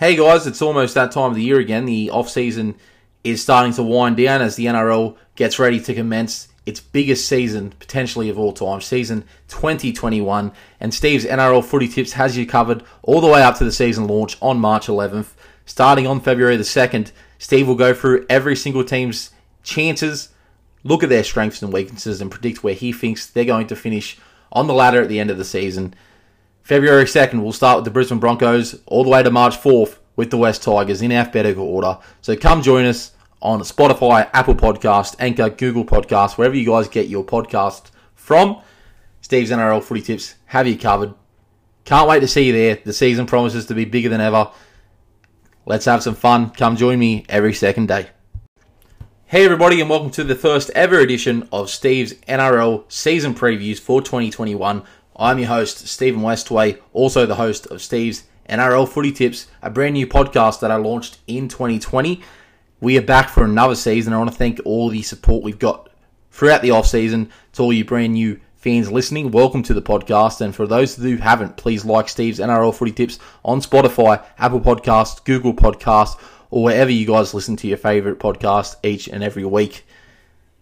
Hey guys, it's almost that time of the year again. The off season is starting to wind down as the NRL gets ready to commence its biggest season potentially of all time, season 2021. And Steve's NRL Footy Tips has you covered all the way up to the season launch on March 11th. Starting on February the 2nd, Steve will go through every single team's chances, look at their strengths and weaknesses, and predict where he thinks they're going to finish on the ladder at the end of the season. February 2nd, we'll start with the Brisbane Broncos all the way to March 4th with the Wests Tigers in alphabetical order. So come join us on Spotify, Apple Podcast, Anchor, Google Podcast, wherever you guys get your podcast from. Steve's NRL Footy Tips have you covered. Can't wait to see you there. The season promises to be bigger than ever. Let's have some fun. Come join me every second day. Hey everybody and welcome to the first ever edition of Steve's NRL season previews for 2021. I'm your host, Stephen Westway, also the host of Steve's NRL Footy Tips, a brand new podcast that I launched in 2020. We are back for another season. I want to thank all the support we've got throughout the off season. To all you brand new fans listening, welcome to the podcast. And for those who haven't, please like Steve's NRL Footy Tips on Spotify, Apple Podcasts, Google Podcast, or wherever you guys listen to your favorite podcast each and every week.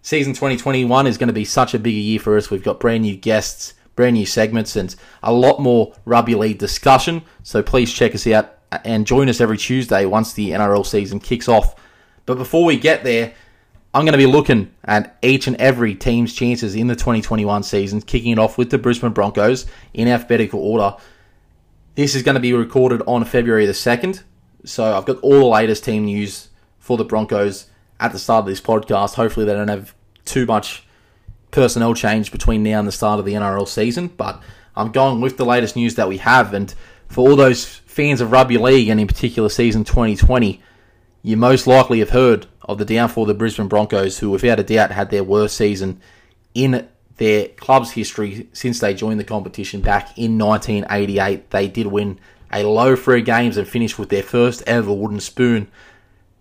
Season 2021 is going to be such a big year for us. We've got brand new guests brand new segments and a lot more rugby league discussion. So please check us out and join us every Tuesday once the NRL season kicks off. But before we get there, I'm going to be looking at each and every team's chances in the 2021 season, kicking it off with the Brisbane Broncos in alphabetical order. This is going to be recorded on February the 2nd. So I've got all the latest team news for the Broncos at the start of this podcast. Hopefully, they don't have too much personnel change between now and the start of the NRL season, but I'm going with the latest news that we have. And for all those fans of rugby league, and in particular season 2020, you most likely have heard of the downfall of the Brisbane Broncos, who without a doubt had their worst season in their club's history since they joined the competition back in 1988. They did win a low three games and finished with their first ever wooden spoon.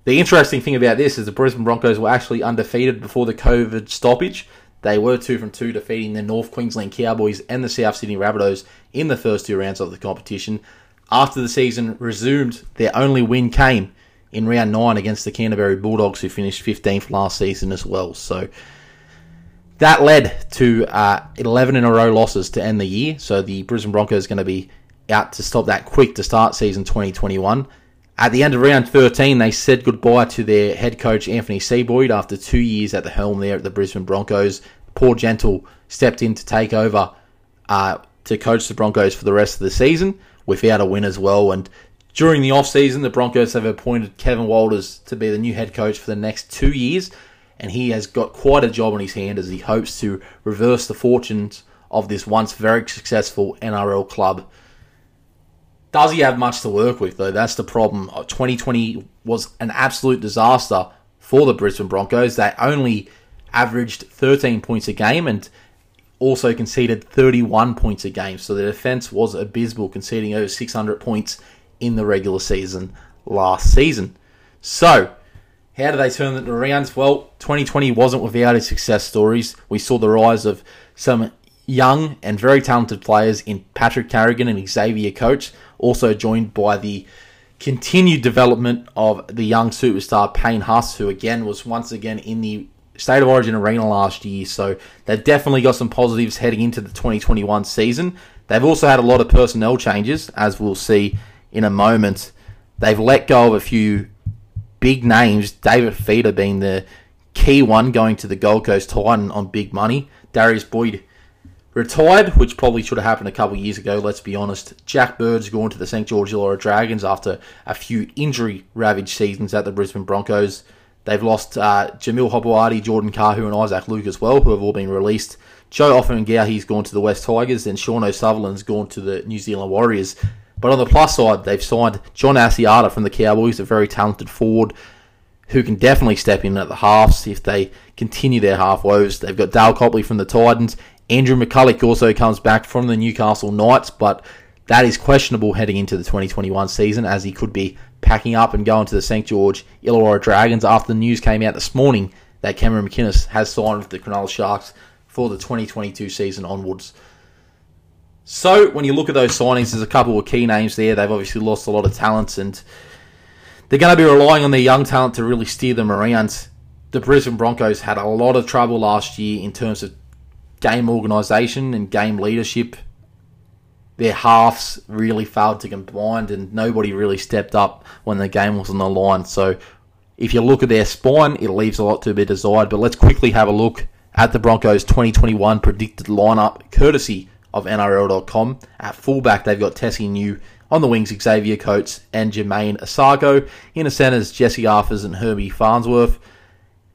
The interesting thing about this is the Brisbane Broncos were actually undefeated before the COVID stoppage. They were two from two, defeating the North Queensland Cowboys and the South Sydney Rabbitohs in the first two rounds of the competition. After the season resumed, their only win came in round nine against the Canterbury Bulldogs, who finished 15th last season as well. So that led to uh, 11 in a row losses to end the year. So the Brisbane Broncos are going to be out to stop that quick to start season 2021. At the end of round 13, they said goodbye to their head coach Anthony Seibold after two years at the helm there at the Brisbane Broncos. Paul Gentle stepped in to take over uh, to coach the Broncos for the rest of the season without a win as well. And during the off-season, the Broncos have appointed Kevin Walters to be the new head coach for the next two years, and he has got quite a job on his hand as he hopes to reverse the fortunes of this once very successful NRL club. Does he have much to work with, though? That's the problem. 2020 uh, was an absolute disaster for the Brisbane Broncos. They only averaged 13 points a game and also conceded 31 points a game. So the defense was abysmal, conceding over 600 points in the regular season last season. So, how do they turn it around? Well, 2020 wasn't without its success stories. We saw the rise of some young and very talented players in Patrick Carrigan and Xavier Coates also joined by the continued development of the young superstar Payne Haas, who again was once again in the State of Origin arena last year. So they've definitely got some positives heading into the 2021 season. They've also had a lot of personnel changes, as we'll see in a moment. They've let go of a few big names, David Fifita being the key one going to the Gold Coast Titan on big money. Darius Boyd retired, which probably should have happened a couple years ago, let's be honest. Jack Bird's gone to the St. George Illawarra Dragons after a few injury ravaged seasons at the Brisbane Broncos. They've lost uh, Jamil Hopoate, Jordan Kahu, and Isaac Luke as well, who have all been released. Joe Ofahengaue, has gone to the Wests Tigers, and Sean O'Sullivan's gone to the New Zealand Warriors. But on the plus side, they've signed John Asiata from the Cowboys, a very talented forward who can definitely step in at the halves if they continue their half woes. They've got Dale Copley from the Titans Andrew McCullough also comes back from the Newcastle Knights, but that is questionable heading into the 2021 season as he could be packing up and going to the St. George Illawarra Dragons after the news came out this morning that Cameron McInnes has signed with the Cronulla Sharks for the 2022 season onwards. So when you look at those signings, there's a couple of key names there. They've obviously lost a lot of talent, and they're going to be relying on their young talent to really steer them around. The Brisbane Broncos had a lot of trouble last year in terms of game organisation and game leadership. Their halves really failed to combine, and nobody really stepped up when the game was on the line. So if you look at their spine, it leaves a lot to be desired. But let's quickly have a look at the Broncos 2021 predicted lineup, courtesy of NRL.com. At fullback, they've got Tesi Niu. On the wings, Xavier Coates and Jamayne Isaako. In the centres, Jesse Arthars and Herbie Farnsworth.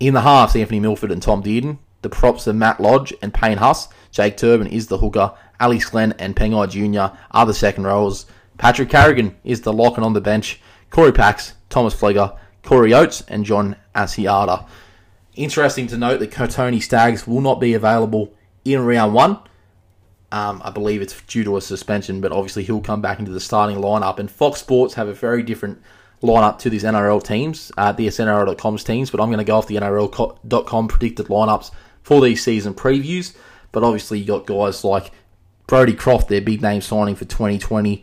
In the halves, Anthony Milford and Tom Dearden. The props are Matt Lodge and Payne Haas. Jake Turpin is the hooker. Alex Glenn and Pangai Jr. are the second rows. Patrick Carrigan is the lock and on the bench. Cory Paix, Thomas Flegler, Corey Oates, and John Asiata. Interesting to note that Kotoni Staggs will not be available in round one. Um, I believe it's due to a suspension, but obviously he'll come back into the starting lineup. And Fox Sports have a very different lineup to these NRL teams, uh, the SNRL.com's teams, but I'm going to go off the NRL.com predicted lineups for these season previews. But obviously, you got guys like Brodie Croft, their big name signing for 2020,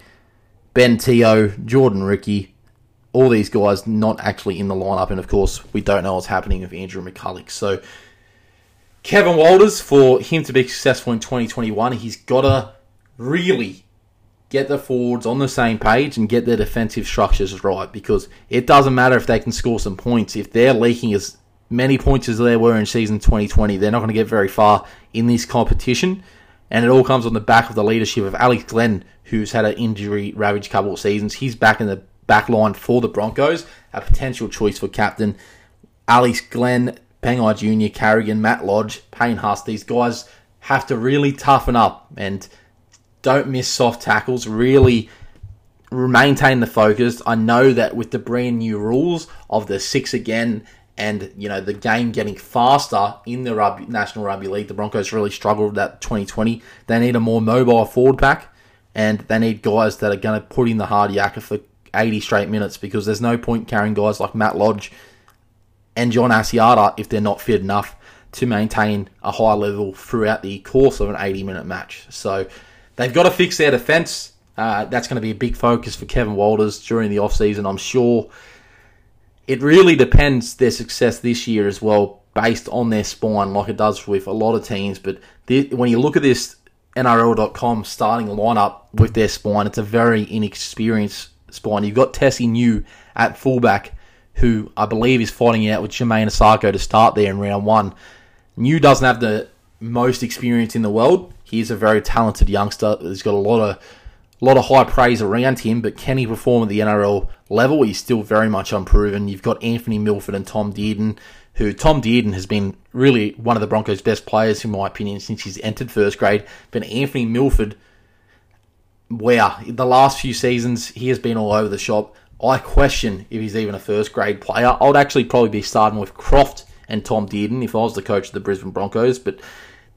Ben Teo, Jordan Riki, all these guys not actually in the lineup, and of course, we don't know what's happening with Andrew McCullough. So, Kevin Walters, for him to be successful in 2021, he's got to really get the forwards on the same page and get their defensive structures right because it doesn't matter if they can score some points. If they're leaking as many points as they were in season 2020. They're not going to get very far in this competition. And it all comes on the back of the leadership of Alex Glenn, who's had an injury ravaged couple of seasons. He's back in the back line for the Broncos, a potential choice for captain. Alex Glenn, Pangai Jr., Carrigan, Matt Lodge, Payne Haas, these guys have to really toughen up and don't miss soft tackles. Really maintain the focus. I know that with the brand new rules of the six again and you know the game getting faster in the rugby, National Rugby League. The Broncos really struggled with that 2020. They need a more mobile forward pack, and they need guys that are going to put in the hard yakka for 80 straight minutes because there's no point carrying guys like Matt Lodge and John Asiata if they're not fit enough to maintain a high level throughout the course of an 80 minute match. So they've got to fix their defence. Uh, that's going to be a big focus for Kevin Walters during the off-season, I'm sure it really depends their success this year as well, based on their spine, like it does with a lot of teams. But when you look at this NRL.com starting lineup with their spine, it's a very inexperienced spine. You've got Tesi Niu at fullback, who I believe is fighting out with Jamayne Isaako to start there in round one. Niu doesn't have the most experience in the world. He's a very talented youngster. He's got a lot of a lot of high praise around him, but can he perform at the NRL level? He's still very much unproven. You've got Anthony Milford and Tom Dearden, who Tom Dearden has been really one of the Broncos' best players, in my opinion, since he's entered first grade. But Anthony Milford, wow, the last few seasons, he has been all over the shop. I question if he's even a first grade player. I would actually probably be starting with Croft and Tom Dearden if I was the coach of the Brisbane Broncos, but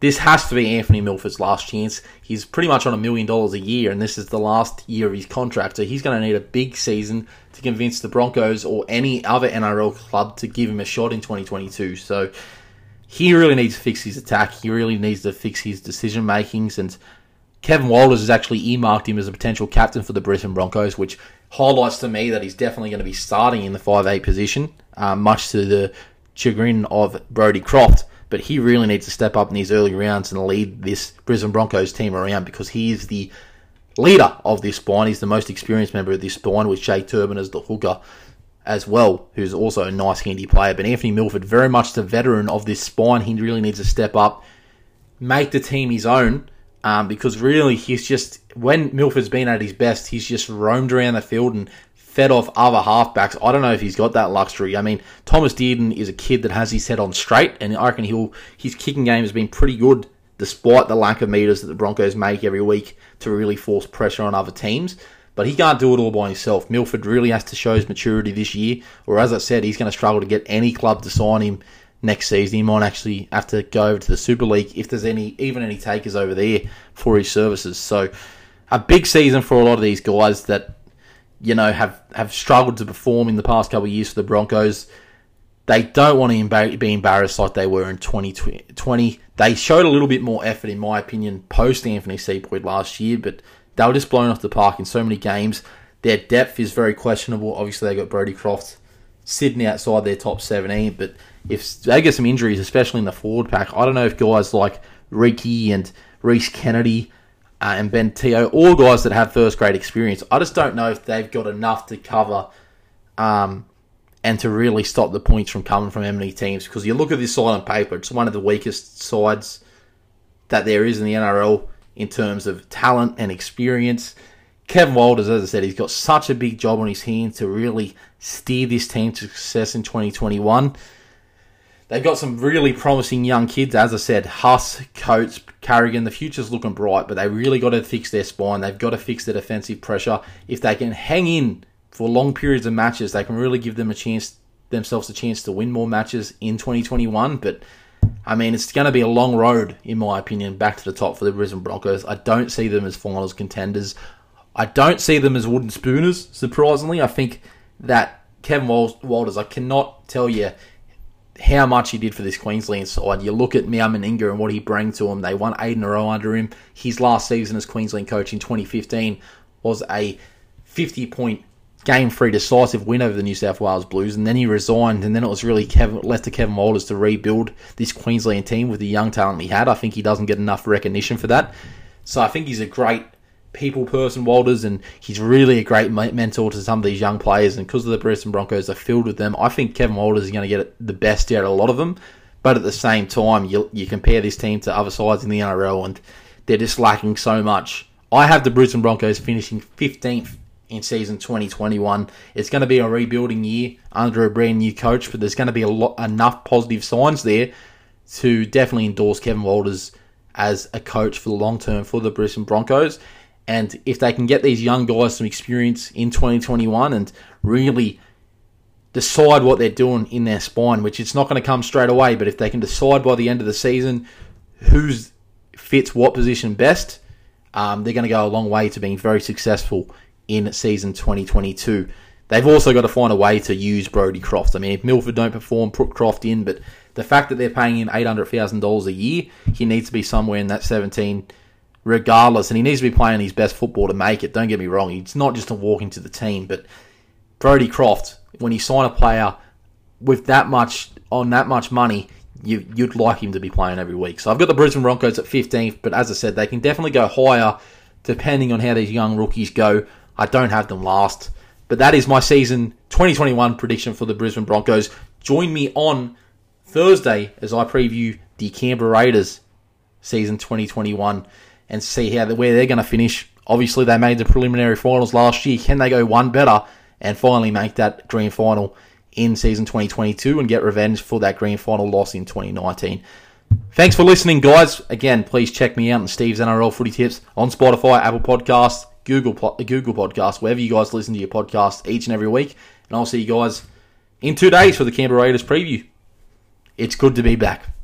this has to be Anthony Milford's last chance. He's pretty much on a million dollars a year, and this is the last year of his contract. So he's going to need a big season to convince the Broncos or any other NRL club to give him a shot in 2022. So he really needs to fix his attack. He really needs to fix his decision makings. And Kevin Walters has actually earmarked him as a potential captain for the Brisbane Broncos, which highlights to me that he's definitely going to be starting in the 5'8 position, uh, much to the chagrin of Brodie Croft but he really needs to step up in these early rounds and lead this Brisbane Broncos team around because he is the leader of this spine. He's the most experienced member of this spine, with Jake Turpin as the hooker as well, who's also a nice handy player. But Anthony Milford, very much the veteran of this spine, he really needs to step up, make the team his own. Um, because really, he's just when Milford's been at his best, he's just roamed around the field and fed off other halfbacks. I don't know if he's got that luxury. I mean, Thomas Dearden is a kid that has his head on straight, and I reckon he'll his kicking game has been pretty good despite the lack of meters that the Broncos make every week to really force pressure on other teams. But he can't do it all by himself. Milford really has to show his maturity this year, or as I said, he's going to struggle to get any club to sign him next season. He might actually have to go over to the Super League if there's any, even any takers over there for his services. So, a big season for a lot of these guys that you know, have, have struggled to perform in the past couple of years for the Broncos. They don't want to be embarrassed like they were in 2020. They showed a little bit more effort, in my opinion, post Anthony Seibold last year, but they were just blown off the park in so many games. Their depth is very questionable. Obviously, they got Brodie Croft sitting outside their top 17, but if they get some injuries, especially in the forward pack, I don't know if guys like Riki and Rhys Kennedy uh, and Ben Teo, all guys that have first grade experience, I just don't know if they've got enough to cover um, and to really stop the points from coming from many teams. Because you look at this side on paper, it's one of the weakest sides that there is in the NRL in terms of talent and experience. Kevin Walters, as I said, he's got such a big job on his hands to really steer this team to success in 2021. They've got some really promising young kids, as I said, Haas, Coates, Carrigan. The future's looking bright, but they really got to fix their spine. They've got to fix their defensive pressure. If they can hang in for long periods of matches, they can really give them a chance, themselves a chance to win more matches in 2021. But I mean, it's going to be a long road, in my opinion, back to the top for the Brisbane Broncos. I don't see them as finals contenders. I don't see them as wooden spooners, surprisingly. I think that Kevin Walters, I cannot tell you how much he did for this Queensland side. You look at Mal Meninga and what he brought to him. They won eight in a row under him. His last season as Queensland coach in 2015 was a 50 point game free decisive win over the New South Wales Blues, and then he resigned, and then it was really Kevin, left to Kevin Walters to rebuild this Queensland team with the young talent he had. I think he doesn't get enough recognition for that. So I think he's a great people person, Walters, and he's really a great mentor to some of these young players. And because of the Brisbane Broncos are filled with them, I think Kevin Walters is going to get the best out of a lot of them. But at the same time, you, you compare this team to other sides in the NRL, and they're just lacking so much. I have the Brisbane Broncos finishing 15th in season 2021. It's going to be a rebuilding year under a brand new coach, but there's going to be a lot enough positive signs there to definitely endorse Kevin Walters as a coach for the long term for the Brisbane Broncos. And if they can get these young guys some experience in 2021 and really decide what they're doing in their spine, which it's not going to come straight away, but if they can decide by the end of the season who's fits what position best, um, they're going to go a long way to being very successful in season 2022. They've also got to find a way to use Brodie Croft. I mean, if Milford don't perform, put Croft in, but the fact that they're paying him $800,000 a year, he needs to be somewhere in that 17 regardless, and he needs to be playing his best football to make it. Don't get me wrong; it's not just a walk into the team, but Brodie Croft, when you sign a player with that much on that much money, you, would like him to be playing every week. So I've got the Brisbane Broncos at 15th, but as I said, they can definitely go higher depending on how these young rookies go. I don't have them last, but that is my season 2021 prediction for the Brisbane Broncos. Join me on Thursday as I preview the Canberra Raiders season 2021 and see how where they're going to finish. Obviously, they made the preliminary finals last year. Can they go one better and finally make that grand final in season 2022 and get revenge for that grand final loss in 2019? Thanks for listening, guys. Again, please check me out on Steve's NRL Footy Tips on Spotify, Apple Podcasts, Google Google Podcasts, wherever you guys listen to your podcasts each and every week. And I'll see you guys in two days for the Canberra Raiders preview. It's good to be back.